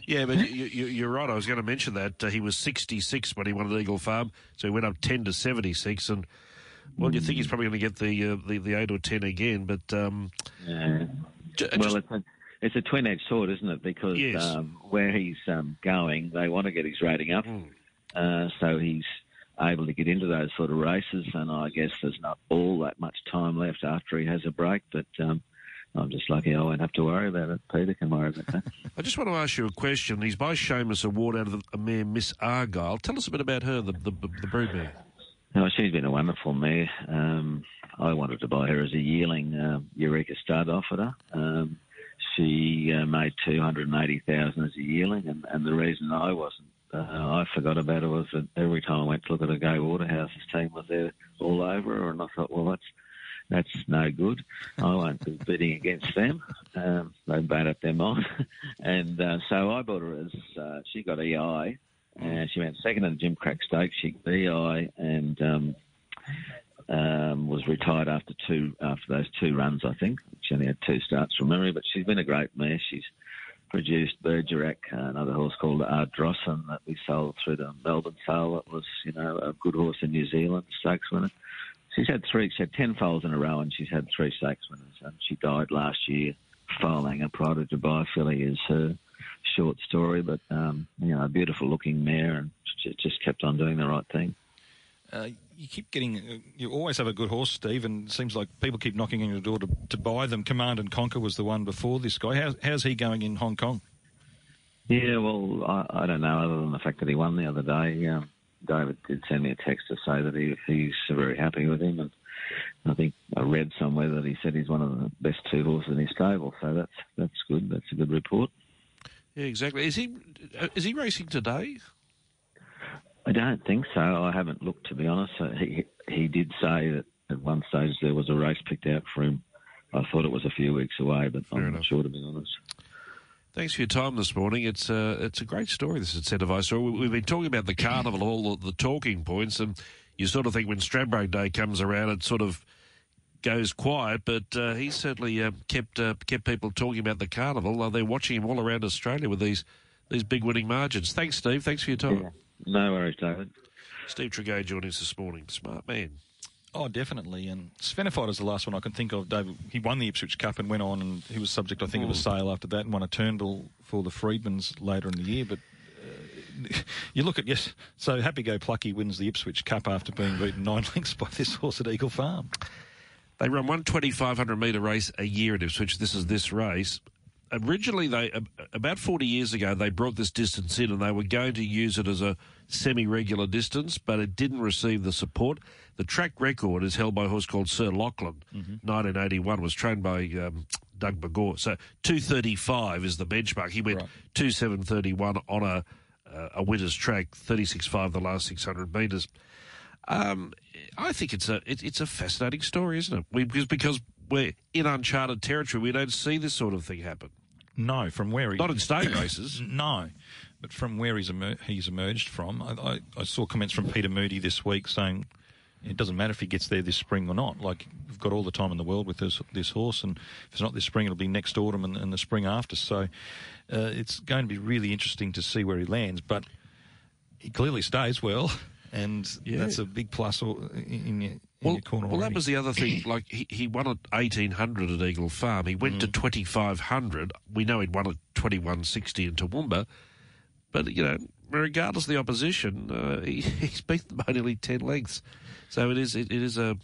Yeah, but you, you, you're right. I was going to mention that. Uh, he was 66 when he won at Eagle Farm, so he went up 10 to 76. And, well, you think he's probably going to get the, uh, the the 8 or 10 again, but. Um, yeah. ju- Well, just- it's a it's a twin edged sword, isn't it? Because Yes. um, where he's um, going, they want to get his rating up, Hmm. uh, so he's able to get into those sort of races. And I guess there's not all that much time left after he has a break, but. Um, I'm just lucky I won't have to worry about it. Peter can worry about that. I just want to ask you a question. He's by Shamus Award out of the, a mare, Miss Argyle. Tell us a bit about her, the, the, the brood mare. No, she's been a wonderful mare. Um, I wanted to buy her as a yearling. Uh, Eureka Stud offered her. Um, she uh, made two hundred and eighty thousand as a yearling, and, and the reason I wasn't, uh, I forgot about her was that every time I went to look at a Gai Waterhouse's team was there all over and I thought, well, that's that's no good. I won't be bidding against them. Um, they made up their mind, and uh, so I bought her as uh, she got EI. And she went second in the Gimcrack Stakes. She got EI and um, um, was retired after two after those two runs. I think she only had two starts from memory, but she's been a great mare. She's produced Bergerac, another horse called Ardrossan that we sold through the Melbourne sale. That was you know a good horse in New Zealand, stakes winner. She's had three. She had ten foals in a row, and she's had three stakes winners. And she died last year. Foaling a Pride of Dubai filly is her short story, but um, you know, a beautiful looking mare, and she just kept on doing the right thing. Uh, you keep getting, uh, you always have a good horse, Steve, and it seems like people keep knocking on your door to, to buy them. Command and Conquer was the one before this guy. How's, how's he going in Hong Kong? Yeah, well, I, I don't know, other than the fact that he won the other day. Um, David did send me a text to say that he, he's very happy with him, and I think I read somewhere that he said he's one of the best two horses in his stable. So that's that's good. That's a good report. Yeah, exactly. Is he uh, is he racing today? I don't think so. I haven't looked to be honest. Uh, He he did say that at one stage there was a race picked out for him. I thought it was a few weeks away, but I'm enough. not sure to be honest. Thanks for your time this morning. It's uh, it's a great story. This Incentivise story. We- We've been talking about the carnival, all the, the talking points, and you sort of think when Stradbroke Day comes around, it sort of goes quiet. But uh, he's certainly uh, kept uh, kept people talking about the carnival. Uh, they're watching him all around Australia with these these big winning margins. Thanks, Steve. Thanks for your time. No worries, David. Steve Tregea joining us this morning. Smart man. Oh, definitely. And Svenified is the last one I can think of. David, he won the Ipswich Cup and went on, and he was subject, I think, of a sale after that, and won a Turnbull for the Freedmans later in the year. But uh, you look at yes, so Happy Go Plucky wins the Ipswich Cup after being beaten nine lengths by this horse at Eagle Farm. They run one 2,500 metre race a year at Ipswich. This is this race. Originally they about 40 years ago they brought this distance in and they were going to use it as a semi-regular distance but it didn't receive the support the track record is held by a horse called sir lachlan 1981 was trained by um, doug McGaw. so 235 is the benchmark he went Right. 2731 on a uh, a winner's track 36.5 the last 600 metres um, I think it's a it, it's a fascinating story, isn't it? We, because because we're in uncharted territory, we don't see this sort of thing happen. No, from where he Not in staying races. No, but from where he's emer- he's emerged from, I, I, I saw comments from Peter Moody this week saying it doesn't matter if he gets there this spring or not. Like we've got all the time in the world with this this horse, and if it's not this spring, it'll be next autumn and, and the spring after. So uh, it's going to be really interesting to see where he lands. But he clearly stays well, and Yeah. that's a big plus or- in, Well, well, that was the other thing. Like he, he won at eighteen hundred at Eagle Farm. He went to Mm. twenty five hundred. We know he'd won at twenty one sixty in Toowoomba, but you know, regardless of the opposition, uh, he, he's beaten by nearly ten lengths. So it is it, it is a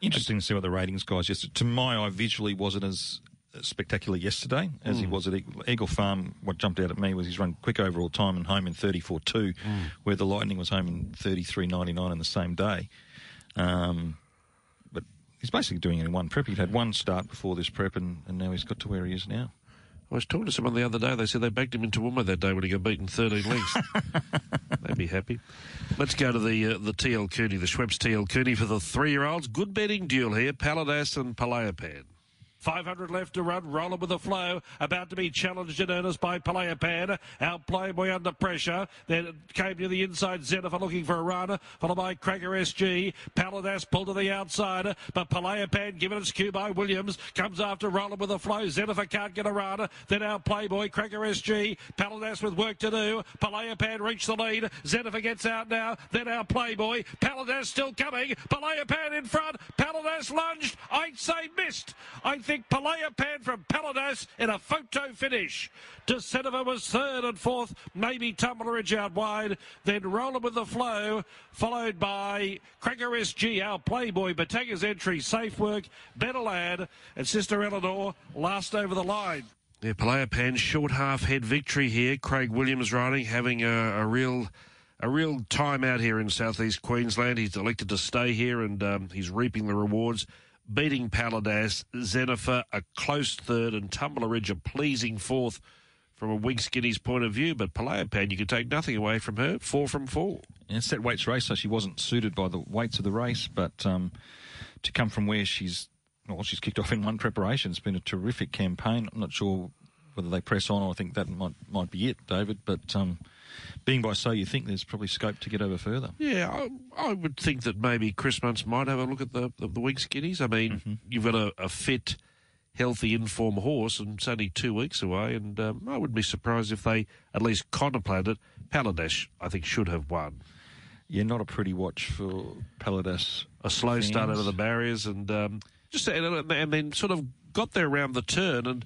Interesting to see what the ratings guys yesterday. To my eye, visually wasn't as spectacular yesterday as he was at Eagle, Eagle Farm. What jumped out at me was he's run quick overall time and home in 34.2, where the Lightning was home in 33.99 in the same day. Um, but he's basically doing it in one prep. He'd had one start before this prep, and, and now he's got to where he is now. I was talking to someone the other day. They said they backed him into Toowoomba that day when he got beaten 13 lengths. They'd be happy. Let's go to the uh, the TL Cooney, the Schweppes TL Cooney for the three-year-olds. Good betting duel here, Paladas and Palayapan. 500 left to run, rolling with the flow, about to be challenged in earnest by Palayapan. Our Playboy under pressure. Then came to the inside, Zennifer looking for a run, followed by Cracker SG. Paladas pulled to the outside, but Palayapan given its cue by Williams. Comes after rolling with the flow. Zennifer can't get a run. Then our Playboy, Cracker SG. Paladas with work to do. Palayapan reached the lead. Zennifer gets out now. Then our Playboy. Paladas still coming. Palayapan in front. Paladas lunged. I'd say missed. I think Palayapan from Paladas in a photo finish. DeCenova was third and fourth. Maybe Tumbleridge out wide. Then Roller with the flow, followed by Cracker SG, our Playboy, Batanga's entry, safe work, Better Lad, and Sister Eleanor last over the line. Yeah, Palayapan short half head victory here. Craig Williams riding, having a, a real a real time out here in southeast Queensland. He's elected to stay here and um, he's reaping the rewards. Beating Paladas, Zenifer a close third, and Tumbler Ridge a pleasing fourth from a Wing Skinny's point of view. But Palayapan, you can take nothing away from her. Four from four. And that weights race, so she wasn't suited by the weights of the race. But um, to come from where she's, well, she's kicked off in one preparation. It's been a terrific campaign. I'm not sure whether they press on. or I think that might might be it, David. But um, being by so, you think there's probably scope to get over further. Yeah, I, I would think that maybe Chris Munce might have a look at the the, the Skinnies. I mean, you've got a, a fit, healthy, informed horse, and it's only two weeks away. And um, I wouldn't be surprised if they at least contemplated it. Paladesh, I think, should have won. Yeah, not a pretty watch for Paladas. A slow start out of the barriers, and um, just and, and then sort of got there around the turn and.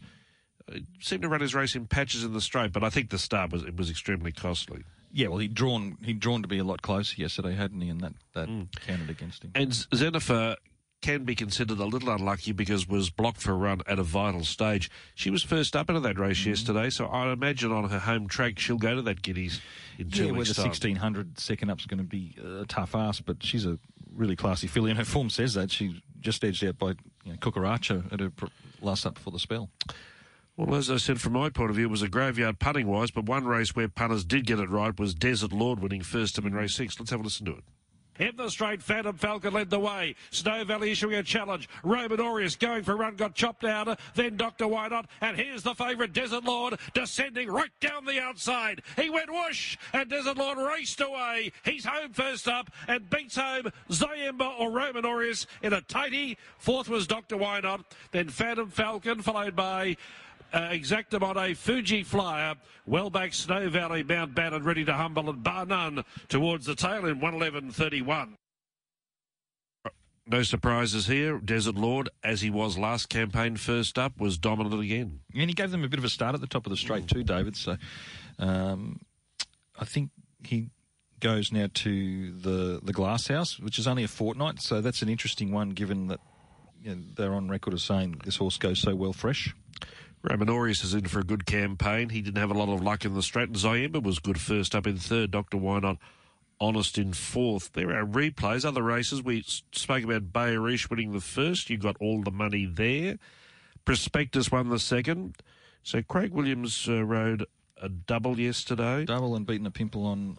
Seemed to run his race in patches in the straight, but I think the start was it was extremely costly. Yeah, well, he'd drawn he'd drawn to be a lot closer yesterday, hadn't he? And that that Mm. counted against him. And Zenifer can be considered a little unlucky because was blocked for a run at a vital stage. She was first up into that race Mm-hmm. yesterday, so I imagine on her home track she'll go to that Giddies in two Yeah, where the time. 1600 second up's going to be a tough ask, but she's a really classy filly, and her form says that. She just edged out by you know, at her last up before the spell. Well, as I said, from my point of view, it was a graveyard punting wise, but one race where punters did get it right was Desert Lord winning first up in race six. Let's have a listen to it. In the straight, Phantom Falcon led the way. Snow Valley issuing a challenge. Roman Aureus going for a run, got chopped out. Then Dr. Why Not. And here's the favourite, Desert Lord, descending right down the outside. He went whoosh, and Desert Lord raced away. He's home first up and beats home Zayemba or Roman Aureus in a tidy. Fourth was Dr. Why Not. Then Phantom Falcon, followed by uh, Exactamonte, Fuji Flyer, well back Snow Valley, Mount Bannon ready to humble and bar none towards the tail in 111.31. No surprises here. Desert Lord, as he was last campaign first up, was dominant again. And he gave them a bit of a start at the top of the straight too, David. So um, I think he goes now to the the Glass House, which is only a fortnight. So that's an interesting one, given that you know, they're on record as saying this horse goes so well fresh. Roman Aureus is in for a good campaign. He didn't have a lot of luck in the straight. Ziemba was good first up in third. Dr. Why Not Honest in fourth. There are replays. Other races, we spoke about Bayerish winning the first. You got all the money there. Prospectus won the second. So Craig Williams uh, rode a double yesterday. Double and beaten a pimple on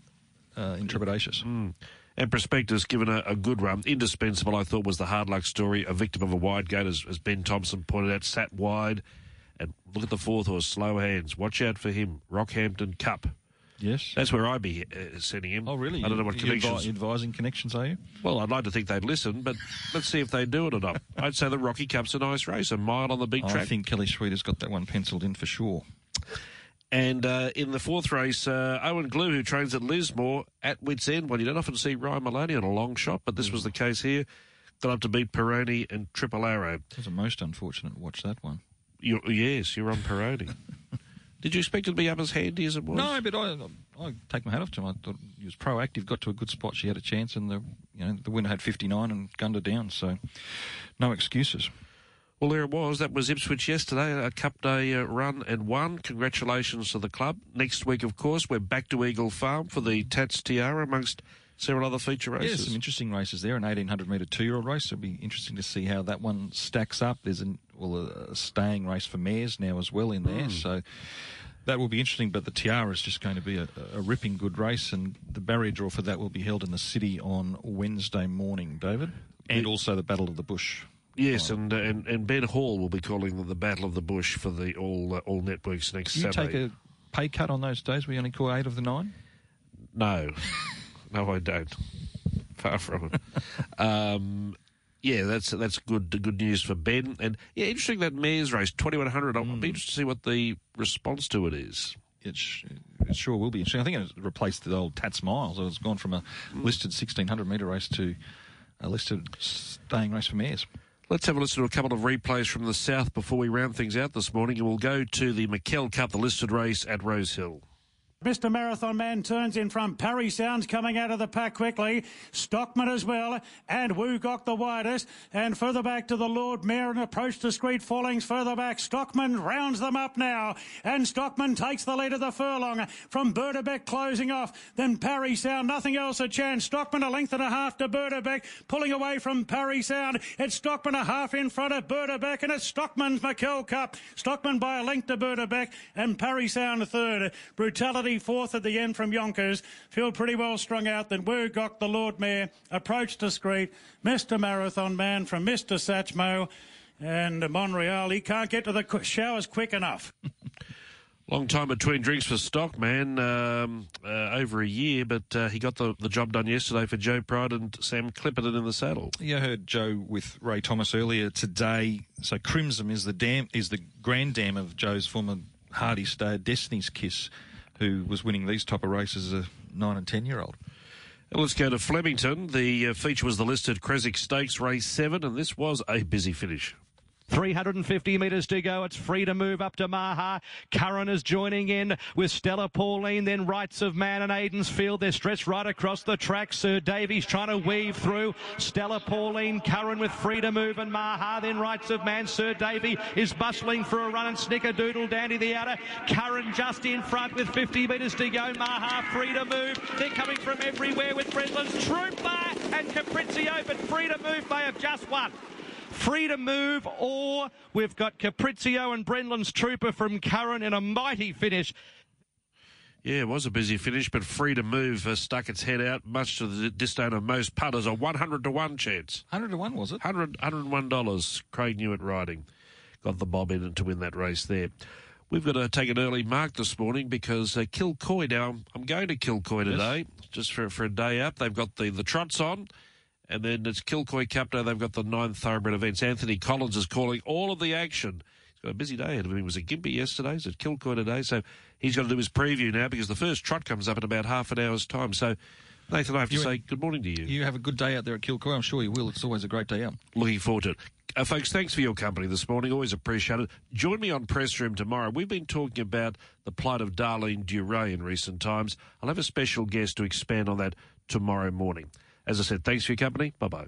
uh, Intrepidatious. Mm. And Prospectus given a, a, good run. Indispensable, I thought, was the hard luck story. A victim of a wide gate, as, as Ben Thompson pointed out, sat wide. And look at the fourth horse, slow hands. Watch out for him. Rockhampton Cup. Yes. That's where I'd be uh, sending him. Oh, really? I don't know what connections. advi- advising connections, are you? Well, I'd like to think they'd listen, but let's see if they do it or not. I'd say the Rocky Cup's a nice race, a mile on the big track. I think Kelly Sweet has got that one penciled in for sure. And uh, in the fourth race, uh, Owen Glue, who trains at Lismore, at Wits End. Well, you don't often see Ryan Maloney on a long shot, but this was the case here. Got up to beat Peroni and Triple Arrow. It was a most unfortunate watch, that one. You yes, you're on Peroni. Did you expect it to be up as handy as it was? No, but I, I take my hat off to him. I thought he was proactive, got to a good spot. She had a chance, and the you know the winner had 59 and gunned her down. So no excuses. Well, there it was. That was Ipswich yesterday, a Cup Day uh, run and won. Congratulations to the club. Next week, of course, we're back to Eagle Farm for the Tats Tiara amongst several other feature Yeah, races. some interesting races there. An 1800 metre two-year-old race. It'll be interesting to see how that one stacks up. There's an, well a, a staying race for mares now as well in there. So that will be interesting. But the Tiara is just going to be a, a ripping good race, and the barrier draw for that will be held in the city on Wednesday morning, David, and also the Battle of the Bush. Yes, and, uh, and and Ben Hall will be calling the, Battle of the Bush for the all uh, all networks next you Saturday. take a pay cut on those days? We only call eight of the nine. No, no, I don't. Far from it. um, yeah, that's that's good good news for Ben. And yeah, interesting that mares race twenty one hundred. I'll be hmm. interested to see what the response to it is. It, sh- it sure will be interesting. I think it replaced the old Tats Miles. It's gone from a hmm. listed 1600 metre race to a listed staying race for mares. Let's have a listen to a couple of replays from the south before we round things out this morning, and we'll go to the McKell Cup, the listed race at Rose Hill. Mr. Marathon Man turns in front. Parry Sounds coming out of the pack quickly. Stockman as well. And Woogok the widest. And further back to the Lord Mayor and approach discreet fallings further back. Stockman rounds them up now. And Stockman takes the lead of the furlong from Burdebeck closing off. Then Parry Sound, nothing else a chance. Stockman a length and a half to Burdebeck. Pulling away from Parry Sound. It's Stockman a half in front of Burdebeck. And it's Stockman's McKell Cup. Stockman by a length to Burdebeck. And Parry Sound third. Brutality fourth at the end from Yonkers. Feel pretty well strung out. Then Woogok, the Lord Mayor, approach discreet. Mr. Marathon Man from Mr. Satchmo. And Monreal, he can't get to the qu- showers quick enough. Long time between drinks for Stockman, um, uh, over a year, but uh, he got the, the job done yesterday for Joe Pride and Sam Clipperton in the saddle. Yeah, I heard Joe with Ray Thomas earlier today. So Crimson is the dam is the grand dam of Joe's former Hardy stayer, Destiny's Kiss, who was winning these type of races as a nine and ten year old. Let's go to Flemington. The uh, feature was the listed Creswick Stakes Race 7, and this was a busy finish. 350 metres to go. It's free to move up to Maha. Curran is joining in with Stella Pauline, then Rights of Man and Aiden's Field. They're stretched right across the track. Sir Davies trying to weave through. Stella Pauline, Curran with free to move and Maha, then Rights of Man. Sir Davy is bustling for a run and Snickerdoodle Dandy the outer. Curran just in front with 50 metres to go. Maha free to move. They're coming from everywhere with Brendan's Trooper and Caprizio, but free to move may have just won. Free to move, or we've got Caprizio and Brendan's Trooper from Curran in a mighty finish. Yeah, it was a busy finish, but free to move uh, stuck its head out, much to the disdain of most punters. A 100 to 1 chance. 100 to 1, was it? 100, $101. Craig Newitt riding. Got the bob in to win that race there. We've got to take an early mark this morning because uh, Kilcoy now, I'm, I'm going to Kilcoy today, just for, for a day up. They've got the, the trots on. And then it's Kilcoy Cup. They've got the nine thoroughbred events. Anthony Collins is calling all of the action. He's got a busy day ahead of him. He was at Gympie yesterday. He's at Kilcoy today. So he's got to do his preview now because the first trot comes up in about half an hour's time. So, Nathan, I have to You- say good morning to you. You have a good day out there at Kilcoy. I'm sure you will. It's always a great day out. Looking forward to it. Uh, folks, thanks for your company this morning. Always appreciate it. Join me on Press Room tomorrow. We've been talking about the plight of Darlene Duray in recent times. I'll have a special guest to expand on that tomorrow morning. As I said, thanks for your company. Bye bye.